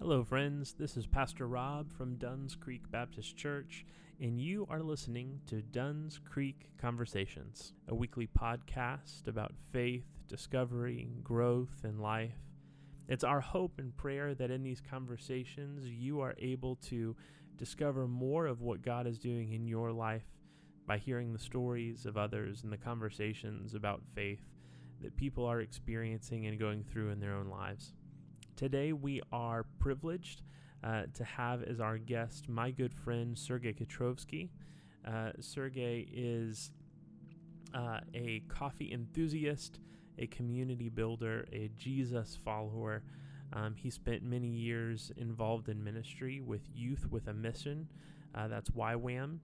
Hello, friends. This is Pastor Rob from Dunn's Creek Baptist Church, and you are listening to Dunn's Creek Conversations, a weekly podcast about faith, discovery, growth, and life. It's our hope and prayer that in these conversations you are able to discover more of what God is doing in your life by hearing the stories of others and the conversations about faith that people are experiencing and going through in their own lives. Today, we are privileged uh, to have as our guest my good friend Sergey Katrovsky. Uh, Sergey is uh, a coffee enthusiast, a community builder, a Jesus follower. Um, he spent many years involved in ministry with Youth with a Mission. Uh, that's YWAM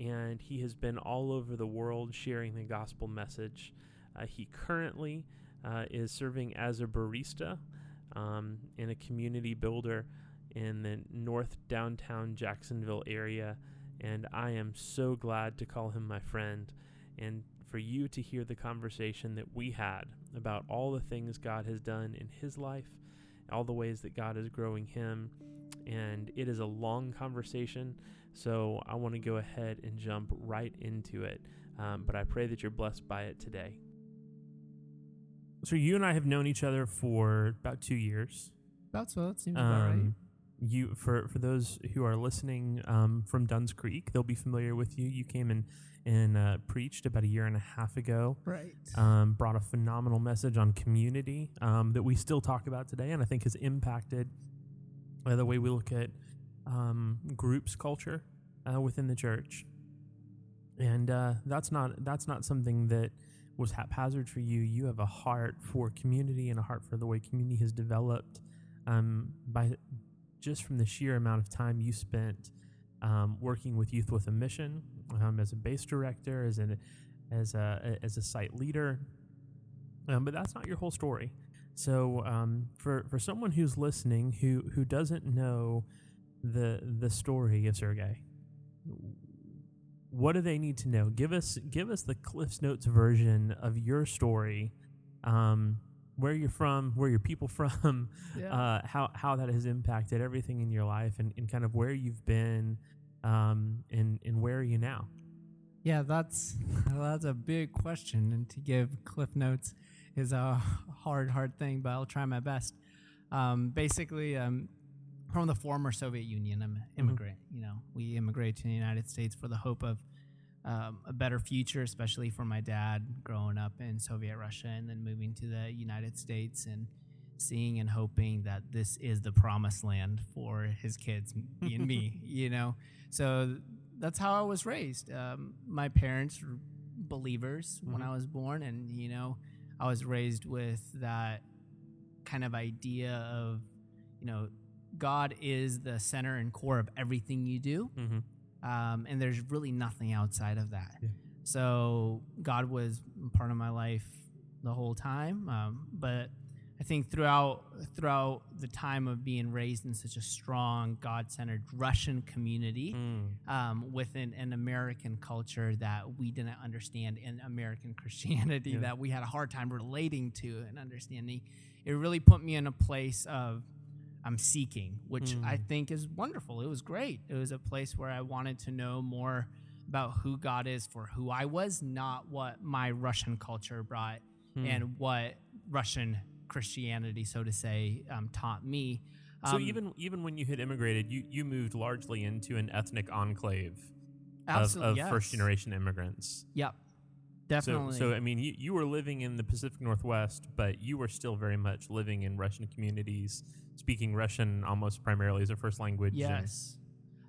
and he has been all over the world sharing the gospel message. Uh, he currently uh, is serving as a barista um, in a community builder in the north downtown Jacksonville area, and I am so glad to call him my friend and for you to hear the conversation that we had about all the things God has done in his life, all the ways that God is growing him. And it is a long conversation. So I want to go ahead and jump right into it. Um, but I pray that you're blessed by it today. So you and I have known each other for about two years. About so, that seems about right. Um, you for for those who are listening um, from Dunn's Creek, they'll be familiar with you. You came in and uh, preached about a year and a half ago. Right. Um, brought a phenomenal message on community um, that we still talk about today, and I think has impacted uh, the way we look at um, groups culture uh, within the church. And uh, that's not that's not something that was haphazard for you. You have a heart for community and a heart for the way community has developed um, by just from the sheer amount of time you spent um, working with Youth with a Mission um, as a base director, as an as a as a site leader. Um, but that's not your whole story. So um, for for someone who's listening who who doesn't know the the story of Sergey, what do they need to know? Give us give us the Cliff's Notes version of your story. Um, where you're from, where your people from, Yeah. uh, how how that has impacted everything in your life, and, and kind of where you've been, um, and and where are you now? yeah, that's that's a big question, and to give cliff notes is a hard, hard thing, but I'll try my best. Um, basically, um, from the former Soviet Union, I'm an immigrant. You know, we immigrated to the United States for the hope of um, a better future, especially for my dad growing up in Soviet Russia and then moving to the United States and seeing and hoping that this is the promised land for his kids, me and me, you know. So that's how I was raised. Um, my parents were believers when Mhm. I was born, and you know, I was raised with that kind of idea of, you know, God is the center and core of everything you do Mm-hmm. um, and there's really nothing outside of that. Yeah. So God was part of my life the whole time, um, but I think throughout throughout the time of being raised in such a strong God-centered Russian community Mm. um, within an American culture that we didn't understand in American Christianity Yeah. that we had a hard time relating to and understanding, it really put me in a place of I'm seeking, which I Mm. think is wonderful. It was great. It was a place where I wanted to know more about who God is for who I was, not what my Russian culture brought Mm. and what Russian Christianity, so to say, um, taught me. So Um, even even when you had immigrated, you, you moved largely into an ethnic enclave of, of first generation immigrants. Yep, So, definitely. so I mean, you, you were living in the Pacific Northwest, but you were still very much living in Russian communities, speaking Russian almost primarily as a first language. Yes.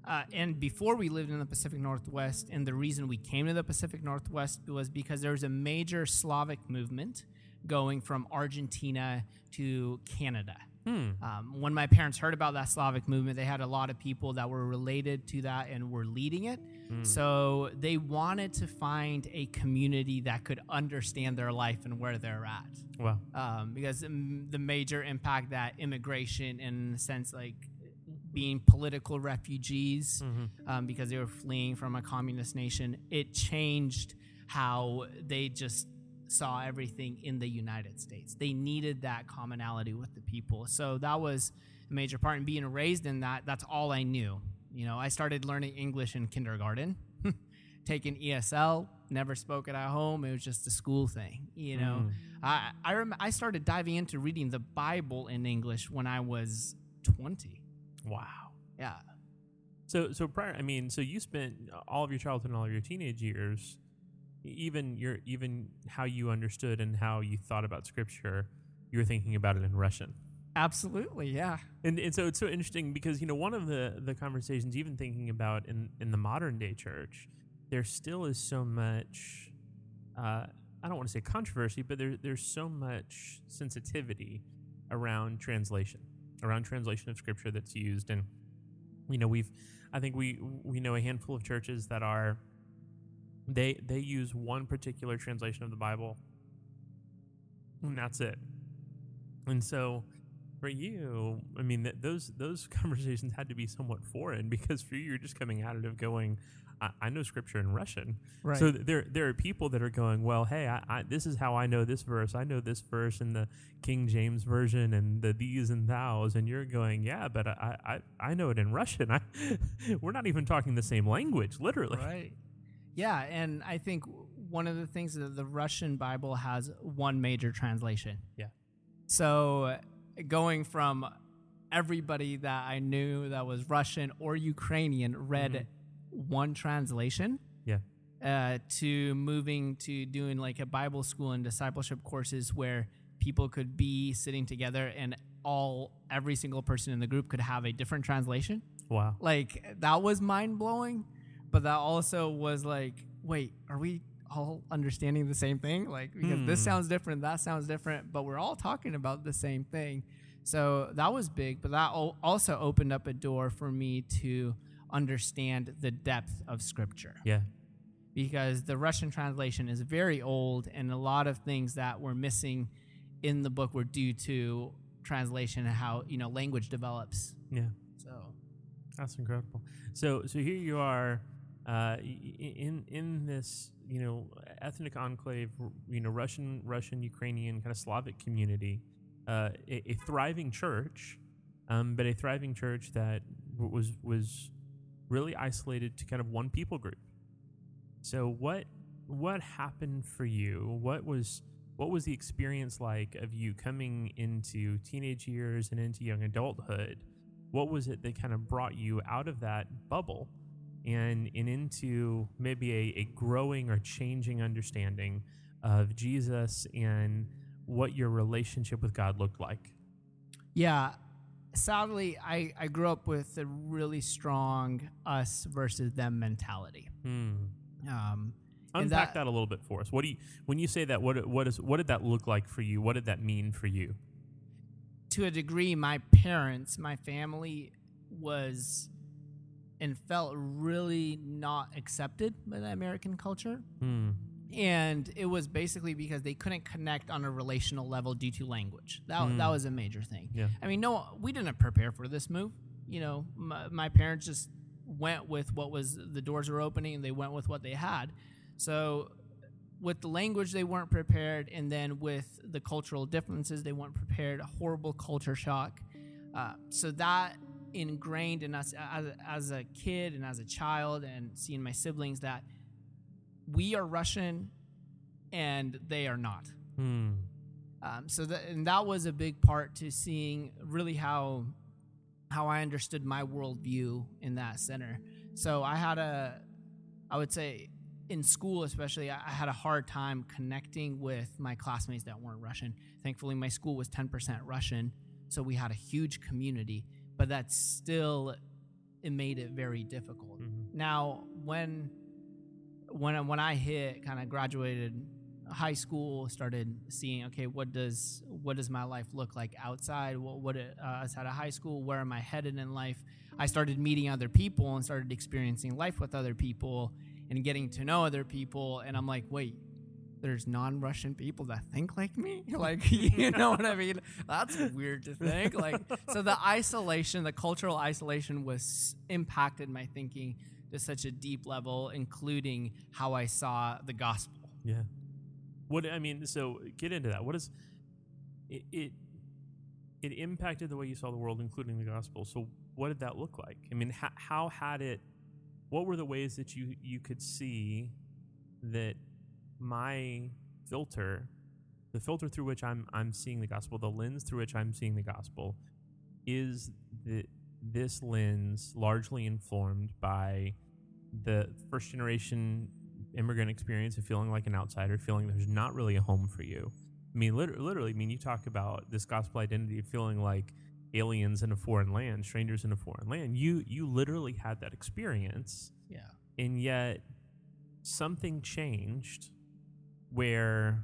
Uh, and before we lived in the Pacific Northwest, and the reason we came to the Pacific Northwest was because there was a major Slavic movement going from Argentina to Canada. Hmm. Um, when my parents heard about that Slavic movement, they had a lot of people that were related to that and were leading it. Hmm. So they wanted to find a community that could understand their life and where they're at Wow. um, because um, the major impact that immigration, in a sense, like being political refugees, Mhm. um, because they were fleeing from a communist nation, it changed how they just saw everything in the United States. They needed that commonality with the people. So that was a major part. And being raised in that, that's all I knew. You know, I started learning English in kindergarten, taking ESL, never spoke it at home. It was just a school thing. You know, Mm. I I, rem- I started diving into reading the Bible in English when I was 20. Wow. Yeah. So so prior, I mean, so you spent all of your childhood and all of your teenage years, even your even how you understood and how you thought about scripture, you were thinking about it in Russian. Absolutely. Yeah. And, and so it's so interesting because you know one of the the conversations even thinking about in in the modern day church there still is so much uh, I don't want to say controversy but there there's so much sensitivity around translation around translation of scripture that's used and you know we've I think we we know a handful of churches that are they they use one particular translation of the Bible and that's it and so for you, I mean, th- those those conversations had to be somewhat foreign because for you, you're just coming at it of going, I, I know scripture in Russian. Right. So th- there there are people that are going, well, hey, I, I, this is how I know this verse. I know this verse in the King James version and the these and thous, and you're going, yeah, but I I, I know it in Russian. I, we're not even talking the same language, literally. Right. Yeah, and I think one of the things that the Russian Bible has one major translation. Yeah. So going from everybody that I knew that was Russian or Ukrainian read one translation. Yeah. Uh, to moving to doing like a Bible school and discipleship courses where people could be sitting together and all every single person in the group could have a different translation Wow. like that was mind blowing, but that also was like, wait, are we all understanding the same thing? Like because this Hmm. sounds different, that sounds different, but we're all talking about the same thing. So that was big, but that also opened up a door for me to understand the depth of scripture Yeah. because the Russian translation is very old, and a lot of things that were missing in the book were due to translation and how you know language develops. Yeah. So That's incredible. So so here you are uh, in in this you know ethnic enclave, you know Russian Russian Ukrainian kind of Slavic community, uh, a, a thriving church, um, but a thriving church that was was really isolated to kind of one people group. So what what happened for you? What was what was the experience like of you coming into teenage years and into young adulthood? What was it that kind of brought you out of that bubble and, and into maybe a, a growing or changing understanding of Jesus and what your relationship with God looked like? Yeah. Sadly, I, I grew up with a really strong us versus them mentality. Hmm. Um, Unpack that- that, a little bit for us. What do you when you say that? What what is what did that look like for you? What did that mean for you? to a degree, my parents, my family was and felt really not accepted by the American culture. Hmm. And it was basically because they couldn't connect on a relational level due to language. That, that Hmm. was a major thing. Yeah. I mean, no, we didn't prepare for this move. You know, my, my parents just went with what was the doors were opening and they went with what they had. So, with the language, they weren't prepared. And then with the cultural differences, they weren't prepared. A horrible culture shock. Uh, so, that ingrained in us as, as a kid and as a child, and seeing my siblings that we are Russian and they are not. Hmm. Um, so that and that was a big part to seeing really how how I understood my worldview in that center. So I had a, I would say, in school especially, I I had a hard time connecting with my classmates that weren't Russian. Thankfully, my school was ten percent Russian, so we had a huge community. But that still, it made it very difficult. Mhm. Now, when when I, when I hit kind of graduated high school, started seeing okay, what does what does my life look like outside? What what it, uh, outside of high school? Where am I headed in life? I started meeting other people and started experiencing life with other people and getting to know other people. And I'm like, wait, there's non-Russian people that think like me. Like, you know what I mean? That's weird to think. Like, so the isolation, the cultural isolation, was impacted my thinking to such a deep level, including how I saw the gospel. Yeah. What I mean, so get into that. What is it? It, it impacted the way you saw the world, including the gospel. So, what did that look like? I mean, how, how had it? What were the ways that you you could see that my filter, the filter through which I'm I'm seeing the gospel, the lens through which I'm seeing the gospel, is the this lens largely informed by the first generation immigrant experience of feeling like an outsider, feeling there's not really a home for you. I mean, literally, literally, I mean, you talk about this gospel identity of feeling like aliens in a foreign land, strangers in a foreign land. You you literally had that experience, Yeah. and yet something changed where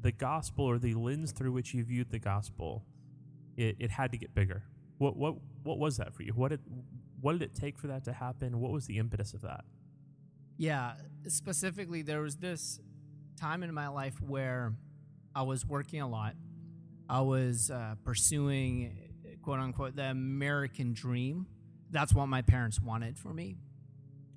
the gospel or the lens through which you viewed the gospel, it, it had to get bigger. What what what was that for you? What did what did it take for that to happen? What was the impetus of that? Yeah, specifically, there was this time in my life where I was working a lot. I was uh, pursuing, quote unquote, the American dream. That's what my parents wanted for me.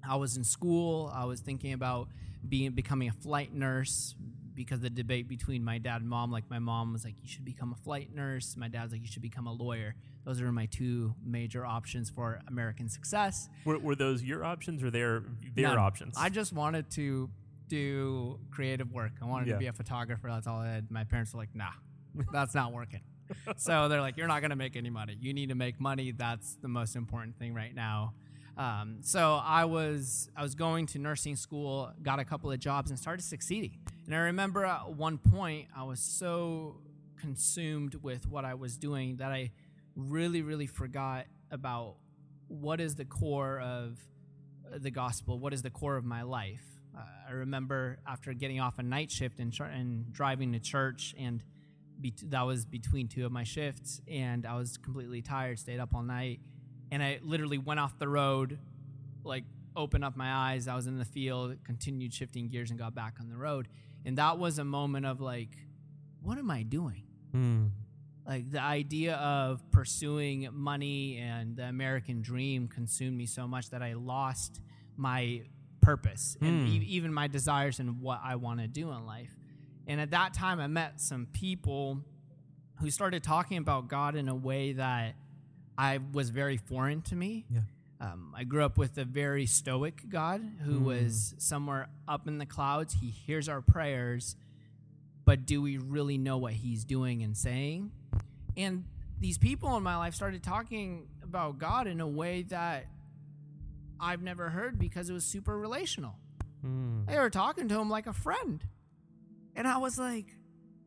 I was in school. I was thinking about being becoming a flight nurse because the debate between my dad and mom, like my mom was like, "You should become a flight nurse." My dad's like, "You should become a lawyer." Those are my two major options for American success. Were, were those your options or their their options? I just wanted to do creative work. I wanted Yeah. to be a photographer. That's all I had. My parents were like, nah, that's not working. so they're like, you're not going to make any money. You need to make money. That's the most important thing right now. Um, so I was I was going to nursing school, got a couple of jobs, and started succeeding. And I remember at one point I was so consumed with what I was doing that I really really forgot about what is the core of uh, the gospel, what is the core of my life. Uh, I remember after getting off a night shift and, and driving to church, and be- that was between two of my shifts, and I was completely tired, stayed up all night, and I literally went off the road, like opened up my eyes. I was in the field, continued shifting gears, and got back on the road. And that was a moment of like, what am I doing? Hmm. like the idea of pursuing money and the American dream consumed me so much that I lost my purpose and Hmm. e- even my desires and what I want to do in life. And at that time, I met some people who started talking about God in a way that I was very foreign to me. Yeah. Um, I grew up with a very stoic God who Hmm. was somewhere up in the clouds. He hears our prayers, but do we really know what he's doing and saying? And these people in my life started talking about God in a way that I've never heard because it was super relational. Hmm. They were talking to him like a friend. And I was like,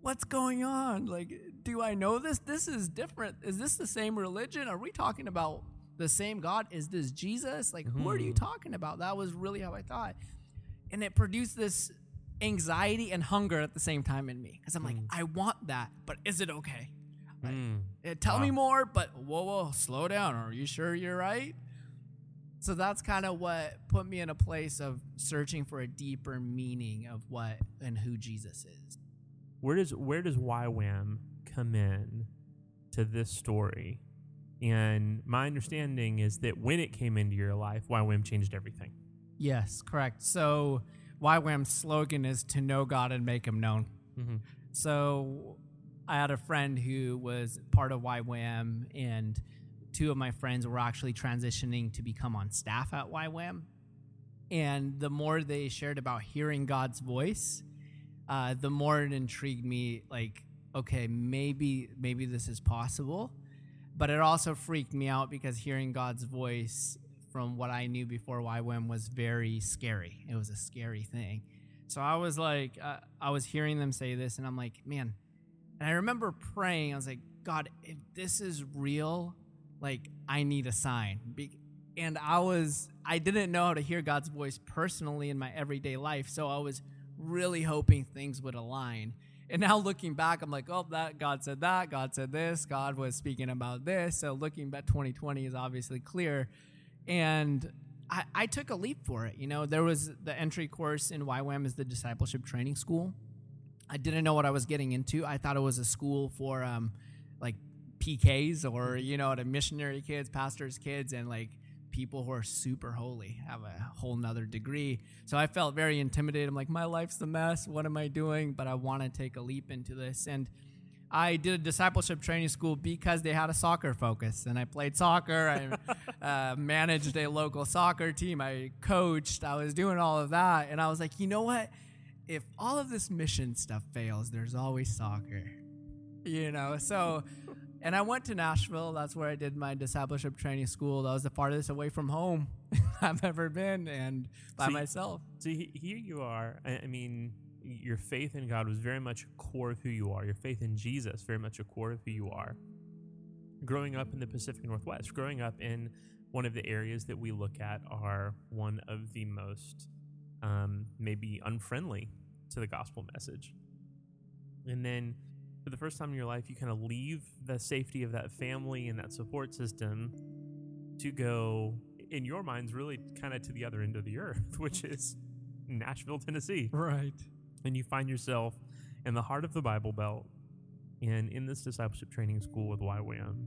what's going on? Like, do I know this? This is different. Is this the same religion? Are we talking about the same God? Is this Jesus? Like, who are you Mhm. talking about? That was really how I thought. And it produced this anxiety and hunger at the same time in me. Because I'm like, Mm. I want that, but is it okay? Hmm. Uh, Tell me more, but whoa, whoa, slow down. Are you sure you're right? So that's kind of what put me in a place of searching for a deeper meaning of what and who Jesus is. Where does where does YWAM come in to this story? And my understanding is that when it came into your life, YWAM changed everything. Yes, correct. So YWAM's slogan is to know God and make him known. Mm-hmm. So I had a friend who was part of YWAM, and two of my friends were actually transitioning to become on staff at YWAM. And the more they shared about hearing God's voice, uh, the more it intrigued me. Like, okay, maybe maybe this is possible, but it also freaked me out because hearing God's voice from what I knew before YWAM was very scary. It was a scary thing. So I was like, uh, I was hearing them say this, and I'm like, man. And I remember praying. I was like, God, if this is real, like I need a sign. Be- and I was, I didn't know how to hear God's voice personally in my everyday life, so I was really hoping things would align. And now looking back, I'm like, oh, that God said that, God said this, God was speaking about this. So looking back, 2020 is obviously clear. And I, I took a leap for it. You know, there was the entry course in YWAM is the discipleship training school. I didn't know what I was getting into. I thought it was a school for um, like PKs or you know, the missionary kids, pastors' kids, and like people who are super holy, have a whole nother degree. So I felt very intimidated. I'm like, my life's a mess. What am I doing? But I want to take a leap into this. And I did a discipleship training school because they had a soccer focus, and I played soccer. I uh, managed a local soccer team. I coached. I was doing all of that, and I was like, you know what? If all of this mission stuff fails, there's always soccer. You know, so. And I went to Nashville. That's where I did my discipleship training school. That was the farthest away from home I've ever been, and by So you- myself. So here you are. I, I mean, your faith in God was very much a core of who you are. Your faith in Jesus very much a core of who you are. Growing up in the Pacific Northwest, growing up in one of the areas that we look at are one of the most um, maybe unfriendly to the gospel message. And then for the first time in your life, you kind of leave the safety of that family and that support system to go, in your minds, really kind of to the other end of the earth, which is Nashville, Tennessee. Right. And you find yourself in the heart of the Bible Belt and in this discipleship training school with YWAM.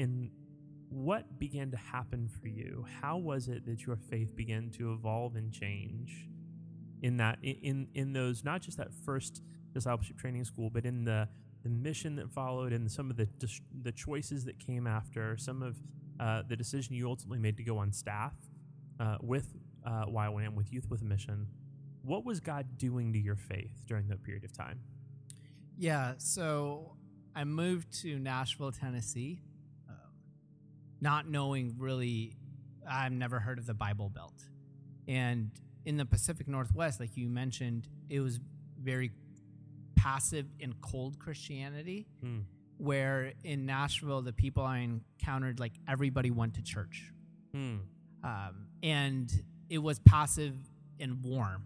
And what began to happen for you? How was it that your faith began to evolve and change in that in in, in those not just that first discipleship training school, but in the the mission that followed and some of the the choices that came after, some of uh, the decision you ultimately made to go on staff uh, with uh, YWAM, with Youth with a Mission. What was God doing to your faith during that period of time? Yeah, so I moved to Nashville, Tennessee, um, not knowing really, I've never heard of the Bible Belt. And in the Pacific Northwest, like you mentioned, it was very passive and cold Christianity, Hmm. where in Nashville, the people I encountered, like everybody went to church. Hmm. Um, and it was passive and warm.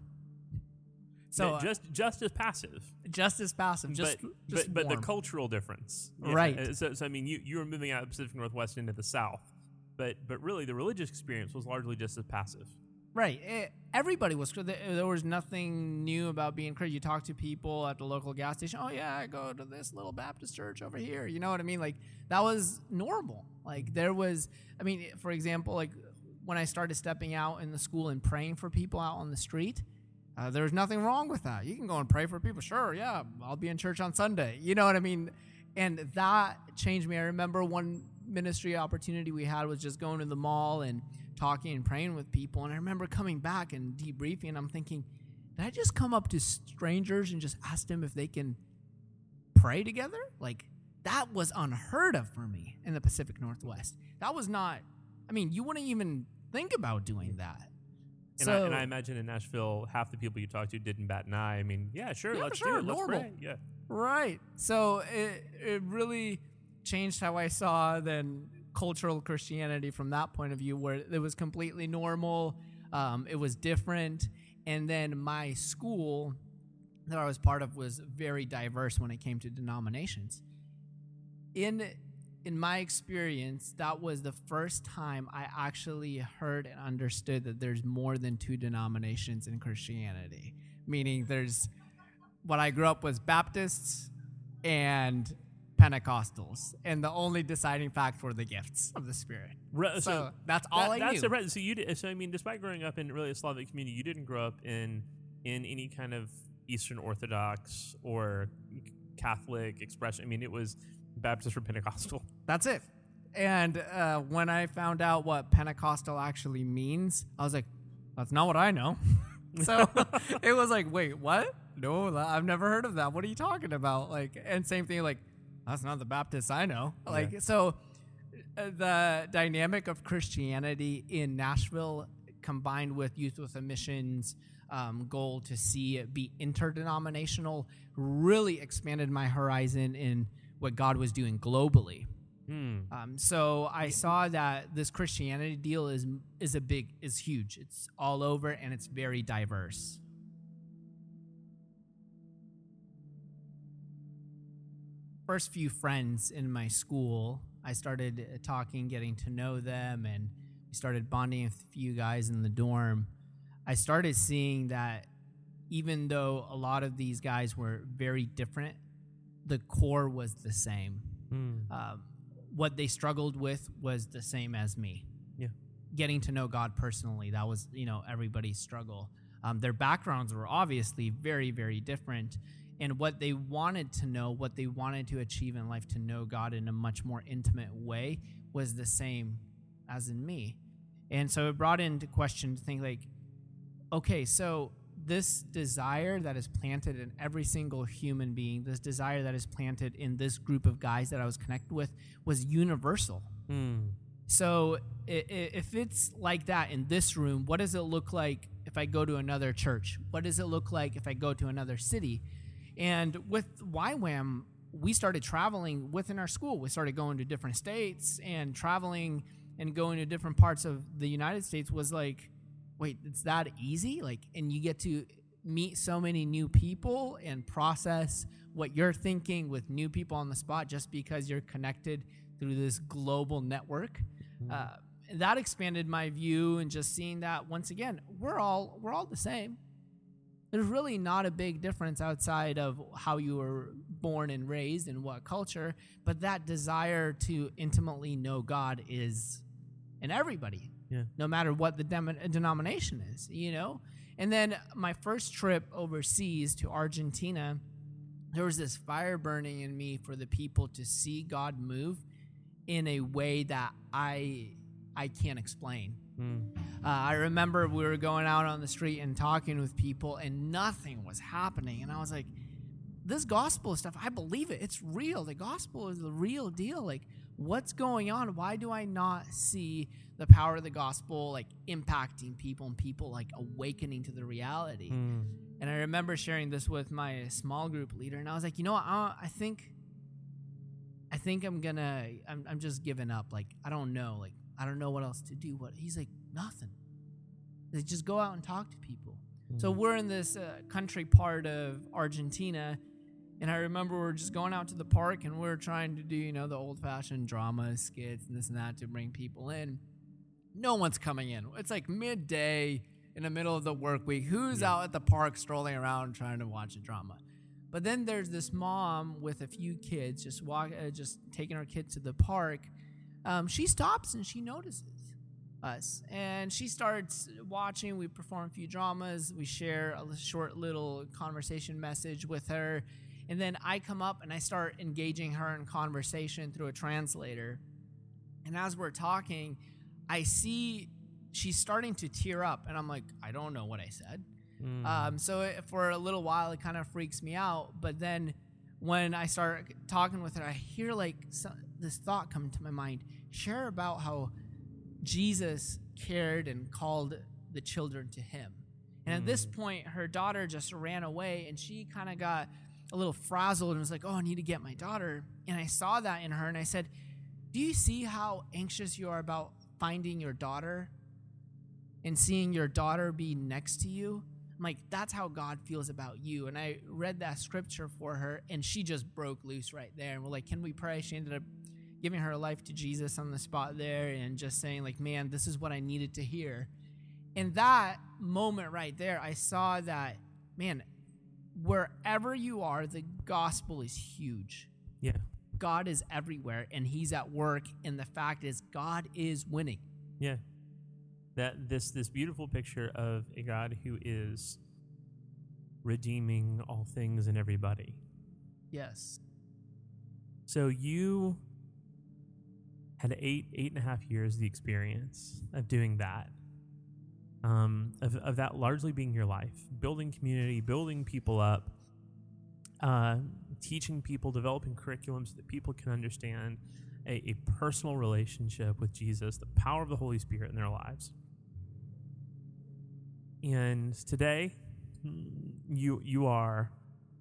So Yeah, uh, just just as passive, just as passive, just, but just but, but the cultural difference, Right. uh, So, so I mean, you you were moving out of the Pacific Northwest into the South, but but really the religious experience was largely just as passive. Right. Eh, everybody was. There was nothing new about being crazy. You talk to people at the local gas station. Oh yeah, I go to this little Baptist church over here. You know what I mean? Like that was normal. Like there was. I mean, for example, like when I started stepping out in the school and praying for people out on the street. Uh, there was nothing wrong with that. You can go and pray for people. Sure, yeah, I'll be in church on Sunday. You know what I mean? And that changed me. I remember one ministry opportunity we had was just going to the mall and talking and praying with people. And I remember coming back and debriefing, and I'm thinking, did I just come up to strangers and just ask them if they can pray together? Like, that was unheard of for me in the Pacific Northwest. That was not, I mean, you wouldn't even think about doing that. And, I, and I imagine in Nashville, half the people you talked to didn't bat an eye. I mean, yeah, sure, Yeah, let's sure, do it. Let's normal. pray. Yeah. Right. So it it really changed how I saw then cultural Christianity from that point of view, where it was completely normal. Um, it was different, and then my school that I was part of was very diverse when it came to denominations. In in my experience, that was the first time I actually heard and understood that there's more than two denominations in Christianity. Meaning, there's what I grew up was Baptists and Pentecostals, and the only deciding fact were the gifts of the Spirit. Re- So, that's all that- I that's knew. surprising. So you did. So I mean, despite growing up in really a Slavic community, you didn't grow up in in any kind of Eastern Orthodox or Catholic expression. I mean, it was Baptist or Pentecostal. That's it. And uh, when I found out what Pentecostal actually means, I was like, that's not what I know. so it was like, wait, what? No, I've never heard of that. What are you talking about? Like, and same thing, like, that's not the Baptist I know. Like, so uh, the dynamic of Christianity in Nashville combined with Youth with a Missions um, goal to see it be interdenominational really expanded my horizon in what God was doing globally. Hmm. Um, so I saw that this Christianity deal is is a big is huge. It's all over and it's very diverse. First few friends in my school, I started uh, talking, getting to know them, and we started bonding with a few guys in the dorm. I started seeing that even though a lot of these guys were very different, the core was the same Hmm. um, what they struggled with was the same as me. Yeah. getting to know God personally. That was, you know, everybody's struggle. Um, their backgrounds were obviously very, very different. And what they wanted to know, what they wanted to achieve in life to know God in a much more intimate way was the same as in me. And so it brought into question to think like, okay, so this desire that is planted in every single human being, this desire that is planted in this group of guys that I was connected with, was universal. Mm. So if it's like that in this room, what does it look like if I go to another church? What does it look like if I go to another city? And with YWAM, we started traveling within our school. We started going to different states and traveling and going to different parts of the United States was like, wait, it's that easy? Like, and you get to meet so many new people and process what you're thinking with new people on the spot just because you're connected through this global network. Mm-hmm. Uh, that expanded my view and just seeing that once again we're all we're all the same there's really not a big difference outside of how you were born and raised and what culture but that desire to intimately know god is in everybody yeah. no matter what the dem- denomination is you know and then my first trip overseas to argentina there was this fire burning in me for the people to see god move in a way that I I can't explain. Mm. Uh, I remember we were going out on the street and talking with people, and nothing was happening. And I was like, "This gospel stuff, I believe it. It's real. The gospel is the real deal. Like, what's going on? Why do I not see the power of the gospel like impacting people and people like awakening to the reality?" Mm. And I remember sharing this with my small group leader, and I was like, "You know what? I, I think." I think I'm gonna I'm I'm just giving up. Like I don't know. Like I don't know what else to do. What he's like nothing. They just go out and talk to people. Mm-hmm. So we're in this uh, country part of Argentina, and I remember we're just going out to the park and we're trying to do you know the old fashioned drama skits and this and that to bring people in. No one's coming in. It's like midday in the middle of the work week. Who's yeah. out at the park strolling around trying to watch a drama? But then there's this mom with a few kids just walk, uh, just taking her kid to the park. Um, she stops and she notices us, and she starts watching. We perform a few dramas. We share a short little conversation message with her, and then I come up and I start engaging her in conversation through a translator. And as we're talking, I see she's starting to tear up, and I'm like, I don't know what I said. Mm. Um, so it, for a little while, it kind of freaks me out. But then when I start talking with her, I hear like this thought come to my mind share about how Jesus cared and called the children to him. And at this mm. point, her daughter just ran away and she kind of got a little frazzled and was like, Oh, I need to get my daughter. And I saw that in her and I said, Do you see how anxious you are about finding your daughter and seeing your daughter be next to you? I'm like, that's how God feels about you. And I read that scripture for her, and she just broke loose right there. And we're like, can we pray? She ended up giving her life to Jesus on the spot there and just saying, like, man, this is what I needed to hear. In that moment right there, I saw that, man, wherever you are, the gospel is huge. Yeah. God is everywhere and he's at work. And the fact is, God is winning. Yeah that this this beautiful picture of a God who is redeeming all things and everybody. Yes. So you had eight eight and a half years the experience of doing that. Um, of, of that largely being your life, building community, building people up, uh, teaching people, developing curriculums so that people can understand a, a personal relationship with Jesus, the power of the Holy Spirit in their lives. And today, you you are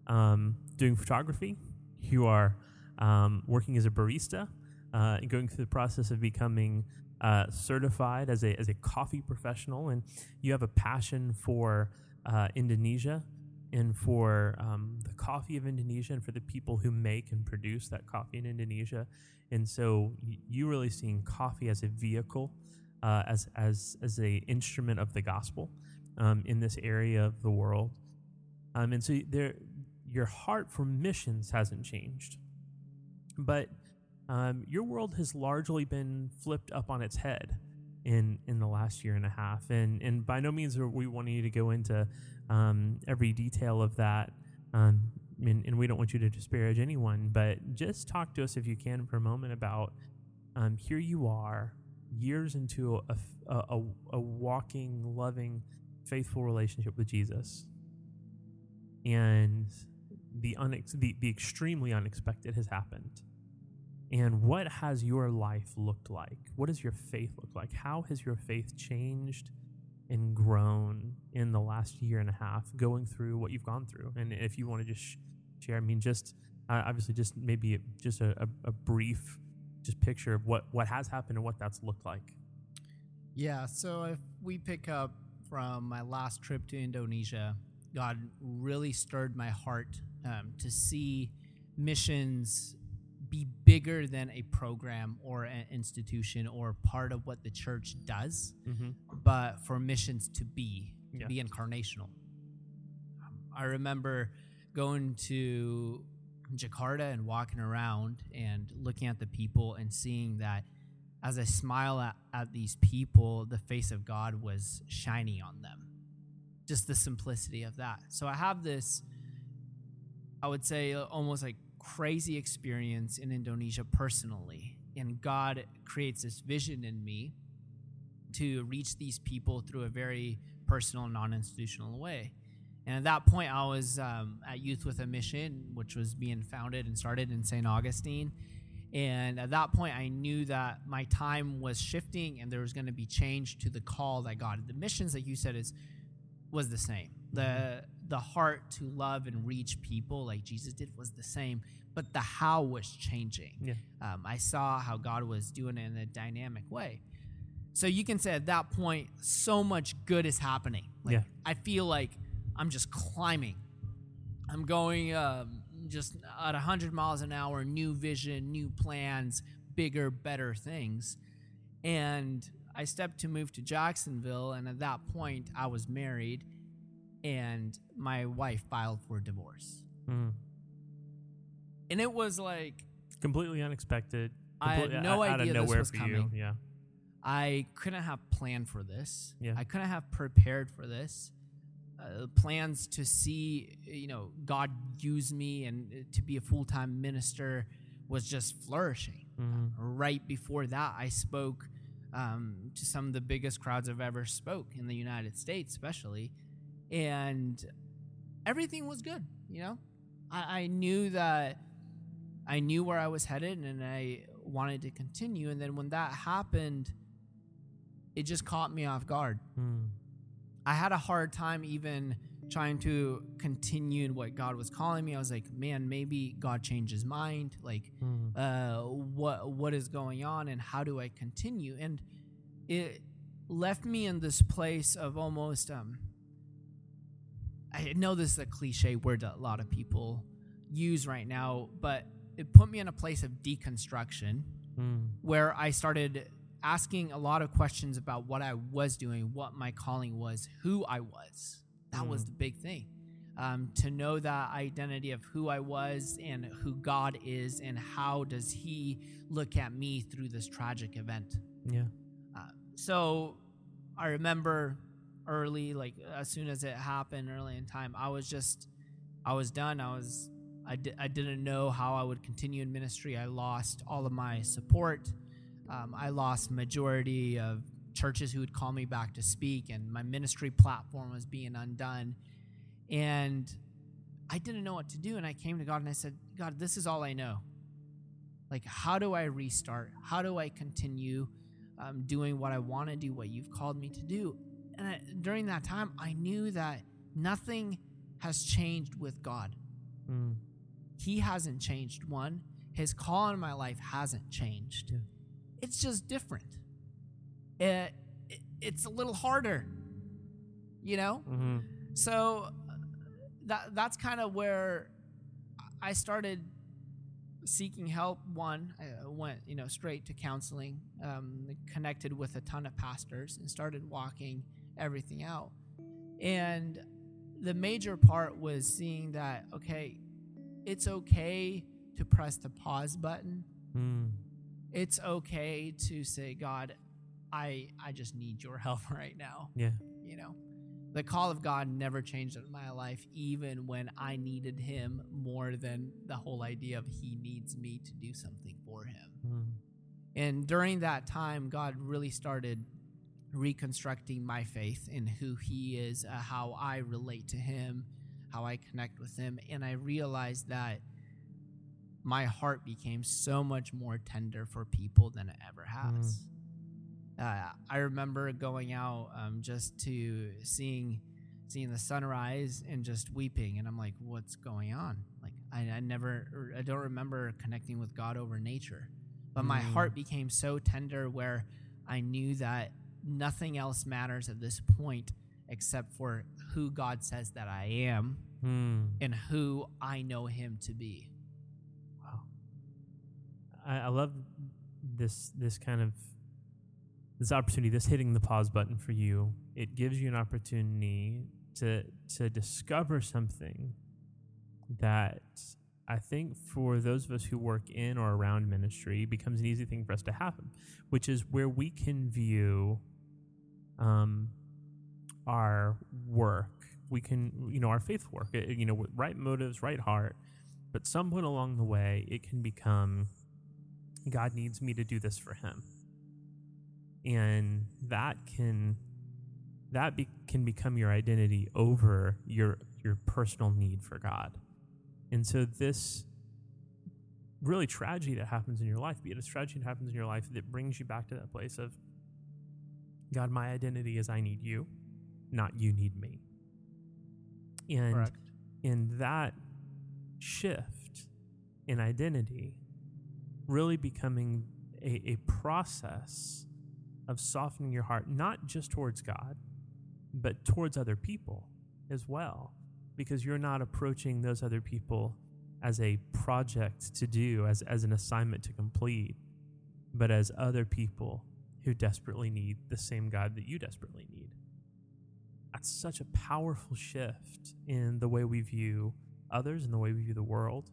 um, doing photography. You are um, working as a barista, uh, going through the process of becoming uh, certified as a as a coffee professional, and you have a passion for uh, Indonesia and for um, the coffee of Indonesia and for the people who make and produce that coffee in Indonesia. And so you really seeing coffee as a vehicle, uh, as as as a instrument of the gospel um, in this area of the world. Um, and so there, your heart for missions hasn't changed. But um, your world has largely been flipped up on its head. in in the last year and a half. And and by no means are we wanting you to go into um, every detail of that. Um, and, and we don't want you to disparage anyone, but just talk to us if you can for a moment about um, here you are, years into a, a, a, a walking, loving, faithful relationship with Jesus, and the, unex- the the extremely unexpected has happened. And what has your life looked like? What does your faith look like? How has your faith changed and grown in the last year and a half, going through what you've gone through? And if you want to just share, I mean, just uh, obviously, just maybe just a, a, brief just picture of what what has happened and what that's looked like. Yeah. So if we pick up from my last trip to Indonesia, God really stirred my heart um, to see missions be bigger than a program or an institution or part of what the church does, Mm-hmm. but for missions to be to Yeah. be incarnational. I remember going to Jakarta and walking around and looking at the people and seeing that as I smile at, at these people, the face of God was shining on them. Just the simplicity of that. So I have this, I would say, almost like crazy experience in Indonesia personally. And God creates this vision in me to reach these people through a very personal, non institutional way. And at that point, I was um, at Youth with a Mission, which was being founded and started in St. Augustine. And at that point, I knew that my time was shifting and there was going to be change to the call that God. The missions that you said is was the same. The the heart to love and reach people like Jesus did was the same, but the how was changing. Yeah. Um, I saw how God was doing it in a dynamic way. So you can say at that point, so much good is happening. Like, Yeah. I feel like I'm just climbing. I'm going um, just at 100 miles an hour, new vision, new plans, bigger, better things. And I stepped to move to Jacksonville, and at that point, I was married, and my wife filed for divorce. Mm. And it was like, Completely unexpected. I had no out- out of idea this was coming. You. Yeah. I couldn't have planned for this. Yeah. I couldn't have prepared for this. Uh, plans to see, you know, God use me and uh, to be a full time minister was just flourishing. Mhm. Right before that, I spoke um, to some of the biggest crowds I've ever spoke in the United States, especially, and everything was good. You know, I, I knew that I knew where I was headed, and I wanted to continue. And then when that happened, it just caught me off guard. Mm. I had a hard time even trying to continue in what God was calling me. I was like, man, maybe God changed his mind. Like, Mm. uh, what what is going on, and how do I continue? And it left me in this place of almost. Um, I know this is a cliche word that a lot of people use right now, but it put me in a place of deconstruction Mm. where I started asking a lot of questions about what I was doing, what my calling was, who I was. That was Mm. the big thing. Um, to know that identity of who I was and who God is, and how does He look at me through this tragic event. Yeah. Uh, so I remember early, like as soon as it happened early in time, I was just, I was done. I was, I, di- I didn't know how I would continue in ministry. I lost all of my support. Um, I lost majority of churches who would call me back to speak, and my ministry platform was being undone. And I didn't know what to do. And I came to God and I said, God, this is all I know. Like, how do I restart? How do I continue um, doing what I want to do, what you've called me to do? And I, during that time, I knew that nothing has changed with God. Mm. He hasn't changed one. His call in my life hasn't changed. Yeah. It's just different. It, it, it's a little harder, you know? hmm So that that's kind of where I started seeking help. One, I went you know straight to counseling, um, connected with a ton of pastors, and started walking everything out. And the major part was seeing that okay, it's okay to press the pause button. Mm. It's okay to say, God, I I just need your help right now. Yeah. You know, the call of God never changed in my life, even when I needed Him more than the whole idea of He needs me to do something for Him. Mm. And during that time, God really started reconstructing my faith in who He is, uh, how I relate to Him, how I connect with Him. And I realized that my heart became so much more tender for people than it ever has. Uh, I remember going out um, just to seeing seeing the sunrise and just weeping, and I'm like, "What's going on?" Like I, I never, I don't remember connecting with God over nature, but my Mm. heart became so tender where I knew that nothing else matters at this point except for who God says that I am Mm. and who I know Him to be. Wow. I, I love this this kind of this opportunity, this hitting the pause button for you. It gives you an opportunity to to discover something that I think for those of us who work in or around ministry becomes an easy thing for us to happen, which is where we can view um, our work. We can, you know, our faith work, uh, you know, with right motives, right heart. But some point along the way, it can become God needs me to do this for Him, and that can that be, can become your identity over your your personal need for God. And so this really tragedy that happens in your life, be it a tragedy that happens in your life that brings you back to that place of God, my identity is I need you, not you need me. And Correct. in that shift in identity, really becoming a, a process of softening your heart, not just towards God, but towards other people as well. Because you're not approaching those other people as a project to do, as, as an assignment to complete, but as other people who desperately need the same God that you desperately need. That's such a powerful shift in the way we view others and the way we view the world.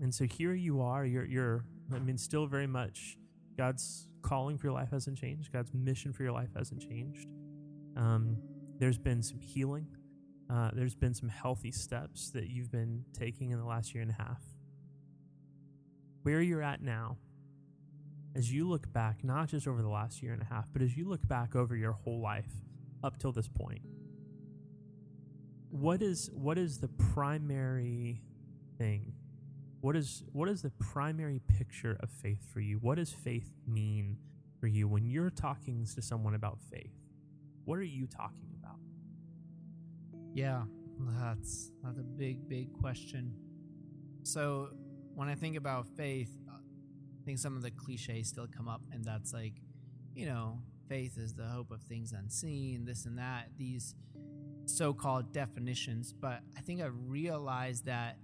And so here you are, you're, you're, I mean, still very much God's calling for your life hasn't changed. God's mission for your life hasn't changed. Um, there's been some healing. Uh, there's been some healthy steps that you've been taking in the last year and a half. Where you're at now, as you look back, not just over the last year and a half, but as you look back over your whole life up till this point, what is what is the primary thing? What is what is the primary picture of faith for you? What does faith mean for you when you're talking to someone about faith? What are you talking about? Yeah, that's that's a big, big question. So when I think about faith, I think some of the cliches still come up, and that's like, you know, faith is the hope of things unseen, this and that, these so-called definitions. But I think I realized that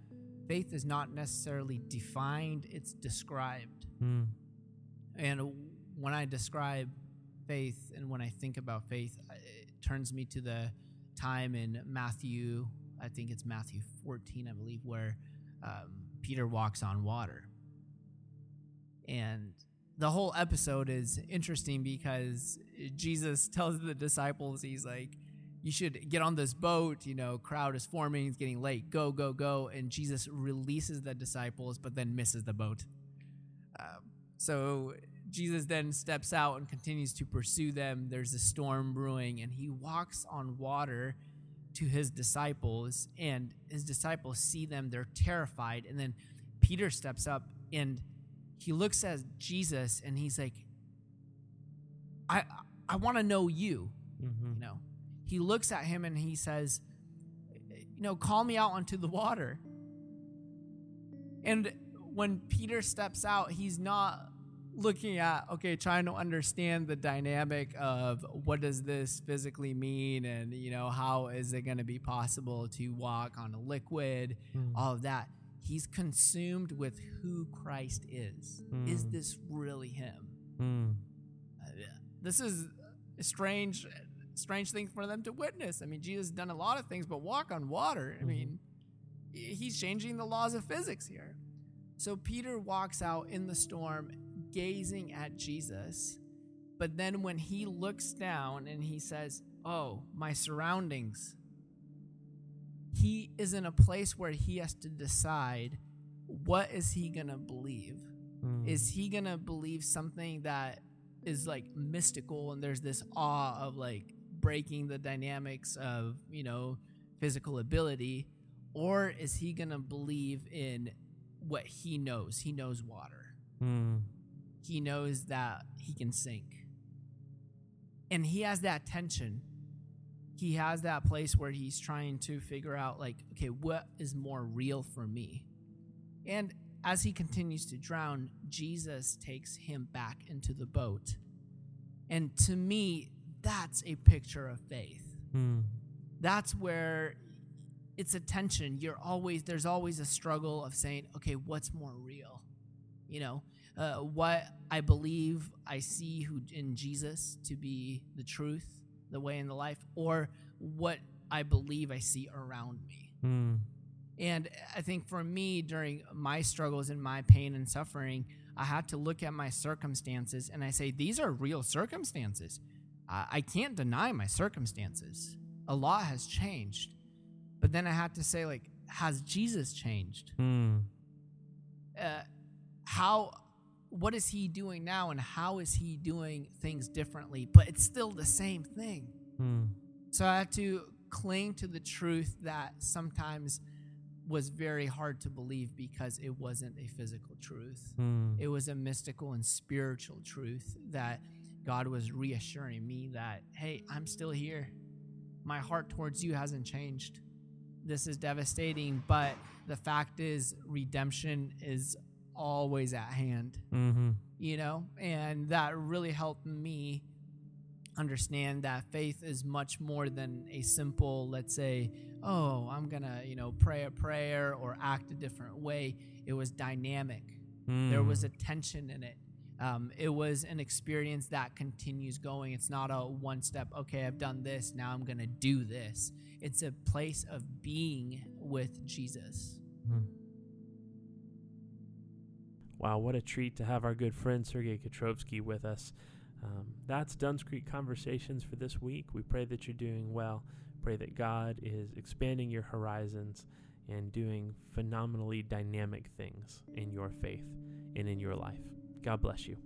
faith is not necessarily defined; it's described. Hmm. And when I describe faith and when I think about faith, it turns me to the time in Matthew, I think it's Matthew 14, I believe, where um, Peter walks on water. And the whole episode is interesting because Jesus tells the disciples, he's like, you should get on this boat, you know, crowd is forming, it's getting late, go, go, go. And Jesus releases the disciples, but then misses the boat. Um, so Jesus then steps out and continues to pursue them. There's a storm brewing, and he walks on water to his disciples, and his disciples see them. They're terrified. And then Peter steps up and he looks at Jesus and he's like, I, I want to know you Mm-hmm. you know he looks at him and he says you know call me out onto the water and when peter steps out he's not looking at okay trying to understand the dynamic of what does this physically mean and you know how is it going to be possible to walk on a liquid Mm. all of that he's consumed with who christ is. Is Mm. this really him? Mm. uh, this is a strange strange thing for them to witness. I mean jesus has done a lot of things but walk on water. I Mhm. mean he's changing the laws of physics here. So peter walks out in the storm gazing at jesus But then when he looks down and he says, Oh, my surroundings, he is in a place where he has to decide what is he going to believe? Mm. Is he going to believe something that is like mystical and there's this awe of like breaking the dynamics of, you know, physical ability? Or is he going to believe in what he knows? He knows water. Mm. He knows that he can sink. And he has that tension. He has that place where he's trying to figure out, like, okay, what is more real for me? And as he continues to drown, Jesus takes him back into the boat. And to me, that's a picture of faith. Mm. That's where it's a tension. You're always, there's always a struggle of saying, okay, what's more real? You know, uh, what I believe I see who in Jesus to be the truth, the way, in the life, or what I believe I see around me. Mm. And I think for me, during my struggles and my pain and suffering, I had to look at my circumstances and I say, these are real circumstances. I, I can't deny my circumstances. A lot has changed. But then I had to say, like, has Jesus changed? Mm. Uh, how, what is he doing now and how is he doing things differently? But it's still the same thing. Mm. So I had to cling to the truth that sometimes was very hard to believe because it wasn't a physical truth. Mm. It was a mystical and spiritual truth that God was reassuring me that, hey, I'm still here. My heart towards you hasn't changed. This is devastating, but the fact is, redemption is always at hand Mm-hmm. you know? And that really helped me understand that faith is much more than a simple let's say oh i'm gonna you know pray a prayer or act a different way. It was dynamic. There was a tension in it. Um, it was an experience that continues going. It's not a one step okay i've done this now i'm gonna do this. It's a place of being with jesus. Mm. Wow, what a treat to have our good friend Sergei Katrovsky with us. Um, that's Duns Creek Conversations for this week. We pray that you're doing well. Pray that God is expanding your horizons and doing phenomenally dynamic things in your faith and in your life. God bless you.